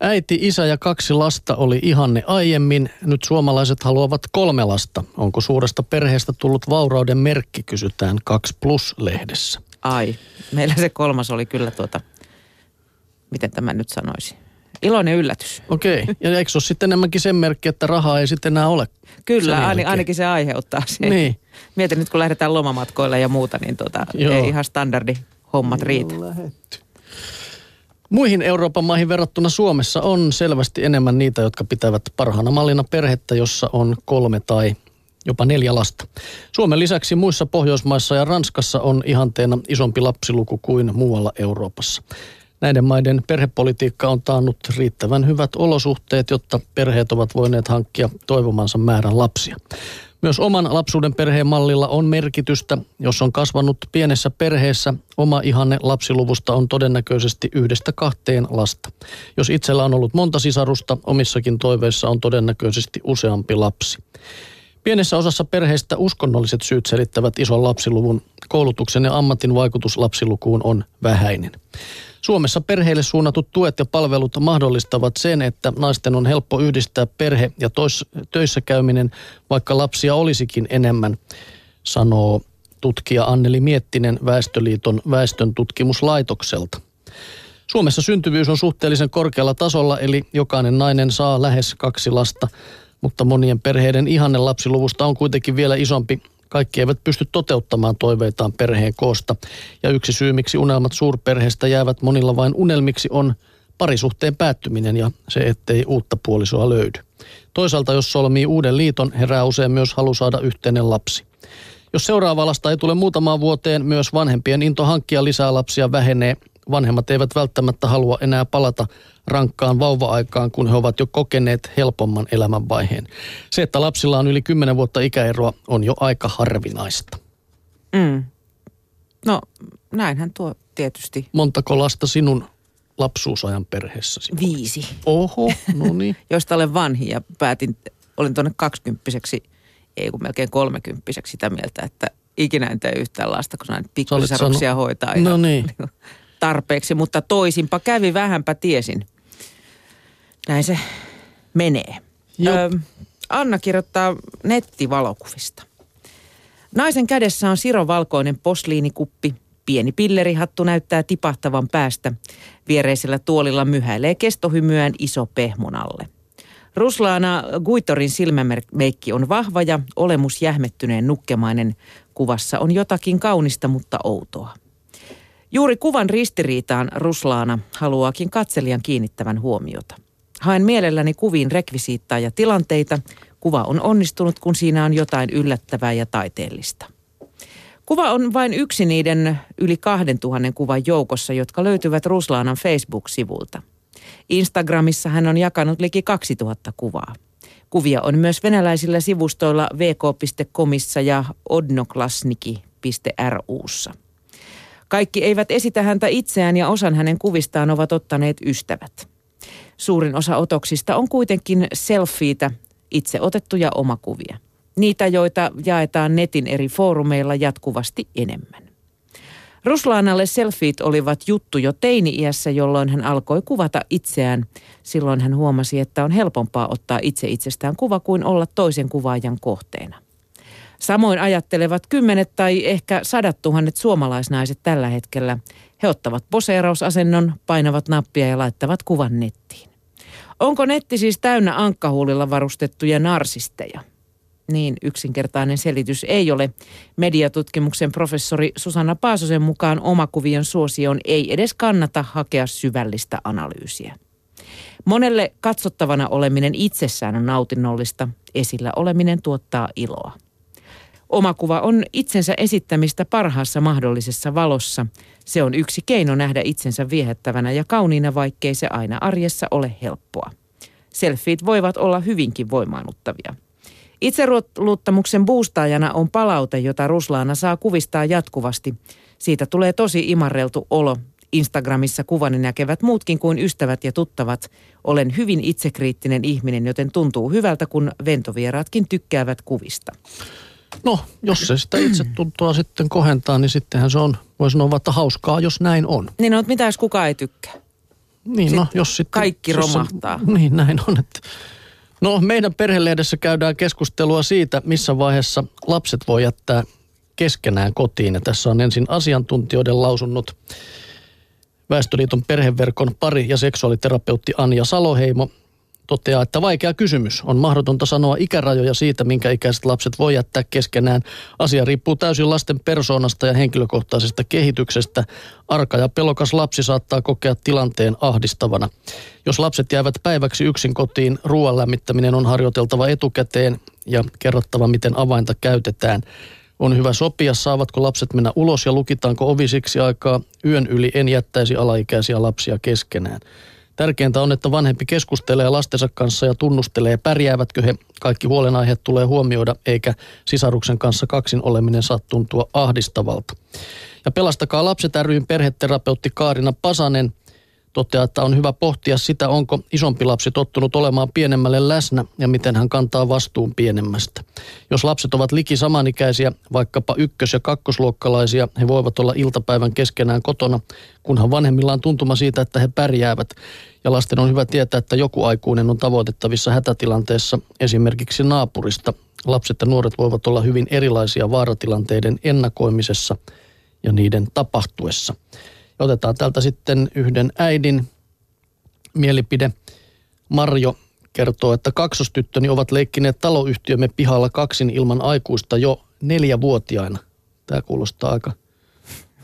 Äiti, isä ja kaksi lasta oli ihanne aiemmin. Nyt suomalaiset haluavat kolme lasta. Onko suuresta perheestä tullut vaurauden merkki, kysytään 2 Plus-lehdessä. Ai, meillä se kolmas oli kyllä tuota, miten tämä nyt sanoisi, iloinen yllätys. Okei, ja eikö se ole sitten enemmänkin sen merkki, että rahaa ei sitten enää ole? Kyllä, ain, ainakin se aiheuttaa sen. Niin. Mietin nyt, kun lähdetään lomamatkoille ja muuta, niin tuota, Joo. ei ihan standardi hommat riitä. Muihin Euroopan maihin verrattuna Suomessa on selvästi enemmän niitä, jotka pitävät parhaana mallina perhettä, jossa on kolme tai jopa neljä lasta. Suomen lisäksi muissa Pohjoismaissa ja Ranskassa on ihanteena isompi lapsiluku kuin muualla Euroopassa. Näiden maiden perhepolitiikka on taannut riittävän hyvät olosuhteet, jotta perheet ovat voineet hankkia toivomansa määrän lapsia. Myös oman lapsuuden perheen mallilla on merkitystä. Jos on kasvanut pienessä perheessä, oma ihanne lapsiluvusta on todennäköisesti yhdestä kahteen lasta. Jos itsellä on ollut monta sisarusta, omissakin toiveissa on todennäköisesti useampi lapsi. Pienessä osassa perheistä uskonnolliset syyt selittävät ison lapsiluvun. Koulutuksen ja ammatin vaikutus lapsilukuun on vähäinen. Suomessa perheille suunnatut tuet ja palvelut mahdollistavat sen, että naisten on helppo yhdistää perhe ja tois, töissä käyminen, vaikka lapsia olisikin enemmän, sanoo tutkija Anneli Miettinen Väestöliiton väestön tutkimuslaitokselta. Suomessa syntyvyys on suhteellisen korkealla tasolla, eli jokainen nainen saa lähes kaksi lasta, mutta monien perheiden ihanne lapsiluvusta on kuitenkin vielä isompi. Kaikki eivät pysty toteuttamaan toiveitaan perheen koosta. Ja yksi syy, miksi unelmat suurperheestä jäävät monilla vain unelmiksi, on parisuhteen päättyminen ja se, ettei uutta puolisoa löydy. Toisaalta, jos solmii uuden liiton, herää usein myös halu saada yhteinen lapsi. Jos seuraava lasta ei tule muutamaan vuoteen, myös vanhempien into hankkia lisää lapsia vähenee. Vanhemmat eivät välttämättä halua enää palata rankkaan vauva-aikaan, kun he ovat jo kokeneet helpomman elämänvaiheen. Se, että lapsilla on yli 10 vuotta ikäeroa, on jo aika harvinaista. Mm. No, näinhän tuo tietysti. Montako lasta sinun lapsuusajan perheessäsi? Viisi, Oho, no niin. joista olen vanhin ja päätin, olin tuonne kaksikymppiseksi, ei kun melkein kolmekymppiseksi sitä mieltä, että ikinä en tee yhtään lasta, kun näin pikkusaruksia hoitaa No niin. tarpeeksi, mutta toisinpa kävi, vähänpä tiesin. Näin se menee. Jop. Anna kirjoittaa nettivalokuvista. Naisen kädessä on sirovalkoinen posliinikuppi. Pieni pillerihattu näyttää tipahtavan päästä. Viereisellä tuolilla myhäilee kestohymyään iso pehmonalle. Ruslaana Guitorin silmämeikki on vahva ja olemus jähmettyneen nukkemainen. Kuvassa on jotakin kaunista, mutta outoa. Juuri kuvan ristiriitaan Ruslaana haluaakin katselijan kiinnittävän huomiota. Haen mielelläni kuviin rekvisiittaa ja tilanteita. Kuva on onnistunut, kun siinä on jotain yllättävää ja taiteellista. Kuva on vain yksi niiden yli 2000 kuvan joukossa, jotka löytyvät Ruslaanan Facebook-sivulta. Instagramissa hän on jakanut liki 2000 kuvaa. Kuvia on myös venäläisillä sivustoilla vk.comissa ja odnoklasniki.russa. Kaikki eivät esitä häntä itseään ja osan hänen kuvistaan ovat ottaneet ystävät. Suurin osa otoksista on kuitenkin selfieitä, itse otettuja omakuvia. Niitä, joita jaetaan netin eri foorumeilla jatkuvasti enemmän. Ruslaanalle selfiet olivat juttu jo teini-iässä, jolloin hän alkoi kuvata itseään. Silloin hän huomasi, että on helpompaa ottaa itse itsestään kuva kuin olla toisen kuvaajan kohteena. Samoin ajattelevat kymmenet tai ehkä sadat tuhannet suomalaisnaiset tällä hetkellä. He ottavat poseerausasennon, painavat nappia ja laittavat kuvan nettiin. Onko netti siis täynnä ankkahuulilla varustettuja narsisteja? Niin yksinkertainen selitys ei ole. Mediatutkimuksen professori Susanna Paasosen mukaan omakuvion suosioon ei edes kannata hakea syvällistä analyysiä. Monelle katsottavana oleminen itsessään on nautinnollista, esillä oleminen tuottaa iloa. Omakuva on itsensä esittämistä parhaassa mahdollisessa valossa. Se on yksi keino nähdä itsensä viehättävänä ja kauniina, vaikkei se aina arjessa ole helppoa. Selfiet voivat olla hyvinkin voimaannuttavia. Itseluottamuksen boostaajana on palaute, jota Ruslaana saa kuvistaa jatkuvasti. Siitä tulee tosi imarreltu olo. Instagramissa kuvani näkevät muutkin kuin ystävät ja tuttavat. Olen hyvin itsekriittinen ihminen, joten tuntuu hyvältä, kun ventovieraatkin tykkäävät kuvista. No, jos se sitä itse tuntua sitten kohentaa, niin sittenhän se on, voi sanoa, että hauskaa, jos näin on. Niin on, mitä jos kukaan ei tykkää? Niin, no, jos sitten, kaikki jos se- romahtaa. niin, näin on. Että. No, meidän perhelehdessä käydään keskustelua siitä, missä vaiheessa lapset voi jättää keskenään kotiin. Ja tässä on ensin asiantuntijoiden lausunnot. Väestöliiton perheverkon pari- ja seksuaaliterapeutti Anja Saloheimo toteaa, että vaikea kysymys. On mahdotonta sanoa ikärajoja siitä, minkä ikäiset lapset voi jättää keskenään. Asia riippuu täysin lasten persoonasta ja henkilökohtaisesta kehityksestä. Arka ja pelokas lapsi saattaa kokea tilanteen ahdistavana. Jos lapset jäävät päiväksi yksin kotiin, ruoan lämmittäminen on harjoiteltava etukäteen ja kerrottava, miten avainta käytetään. On hyvä sopia, saavatko lapset mennä ulos ja lukitaanko ovi siksi aikaa. Yön yli en jättäisi alaikäisiä lapsia keskenään. Tärkeintä on, että vanhempi keskustelee lastensa kanssa ja tunnustelee, pärjäävätkö he. Kaikki huolenaiheet tulee huomioida, eikä sisaruksen kanssa kaksin oleminen saa tuntua ahdistavalta. Ja Pelastakaa lapset ryn perheterapeutti Kaarina Pasanen toteaa, että on hyvä pohtia sitä, onko isompi lapsi tottunut olemaan pienemmälle läsnä ja miten hän kantaa vastuun pienemmästä. Jos lapset ovat liki samanikäisiä, vaikkapa ykkös- ja kakkosluokkalaisia, he voivat olla iltapäivän keskenään kotona, kunhan vanhemmilla on tuntuma siitä, että he pärjäävät. Ja lasten on hyvä tietää, että joku aikuinen on tavoitettavissa hätätilanteessa, esimerkiksi naapurista. Lapset ja nuoret voivat olla hyvin erilaisia vaaratilanteiden ennakoimisessa ja niiden tapahtuessa. Ja otetaan täältä sitten yhden äidin mielipide. Marjo kertoo, että kaksostyttöni ovat leikkineet taloyhtiömme pihalla kaksin ilman aikuista jo neljävuotiaina. Tämä kuulostaa aika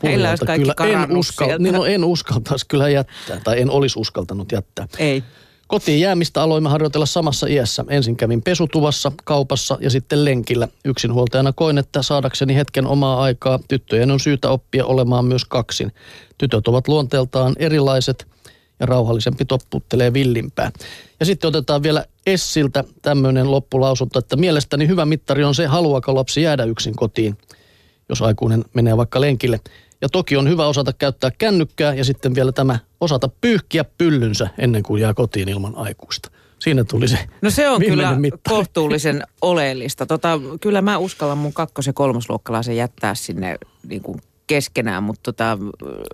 Heillä olisi kaikki kyllä en, uskal, niin no, en uskaltaisi kyllä jättää, tai en olisi uskaltanut jättää. Ei. Kotiin jäämistä aloimme harjoitella samassa iässä. Ensin kävin pesutuvassa, kaupassa ja sitten lenkillä. Yksinhuoltajana koin, että saadakseni hetken omaa aikaa, tyttöjen on syytä oppia olemaan myös kaksin. Tytöt ovat luonteeltaan erilaiset ja rauhallisempi topputtelee villimpää. Ja sitten otetaan vielä Essiltä tämmöinen loppulausunto, että mielestäni hyvä mittari on se, haluaako lapsi jäädä yksin kotiin, jos aikuinen menee vaikka lenkille. Ja toki on hyvä osata käyttää kännykkää ja sitten vielä tämä osata pyyhkiä pyllynsä ennen kuin jää kotiin ilman aikuista. Siinä tuli se No se on kyllä mittari. kohtuullisen oleellista. Tota, kyllä mä uskallan mun kakkos- ja kolmosluokkalaisen jättää sinne niin kuin keskenään, mutta tota,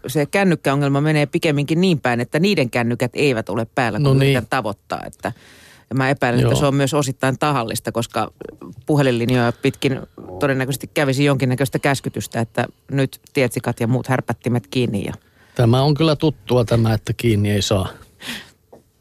se kännykkäongelma menee pikemminkin niin päin, että niiden kännykät eivät ole päällä, kun No niin. tavoittaa. Että, ja mä epäilen, että Joo. se on myös osittain tahallista, koska puhelinlinjoja pitkin todennäköisesti kävisi jonkinnäköistä käskytystä, että nyt tietsikat ja muut härpättimet kiinni ja Tämä on kyllä tuttua tämä, että kiinni ei saa.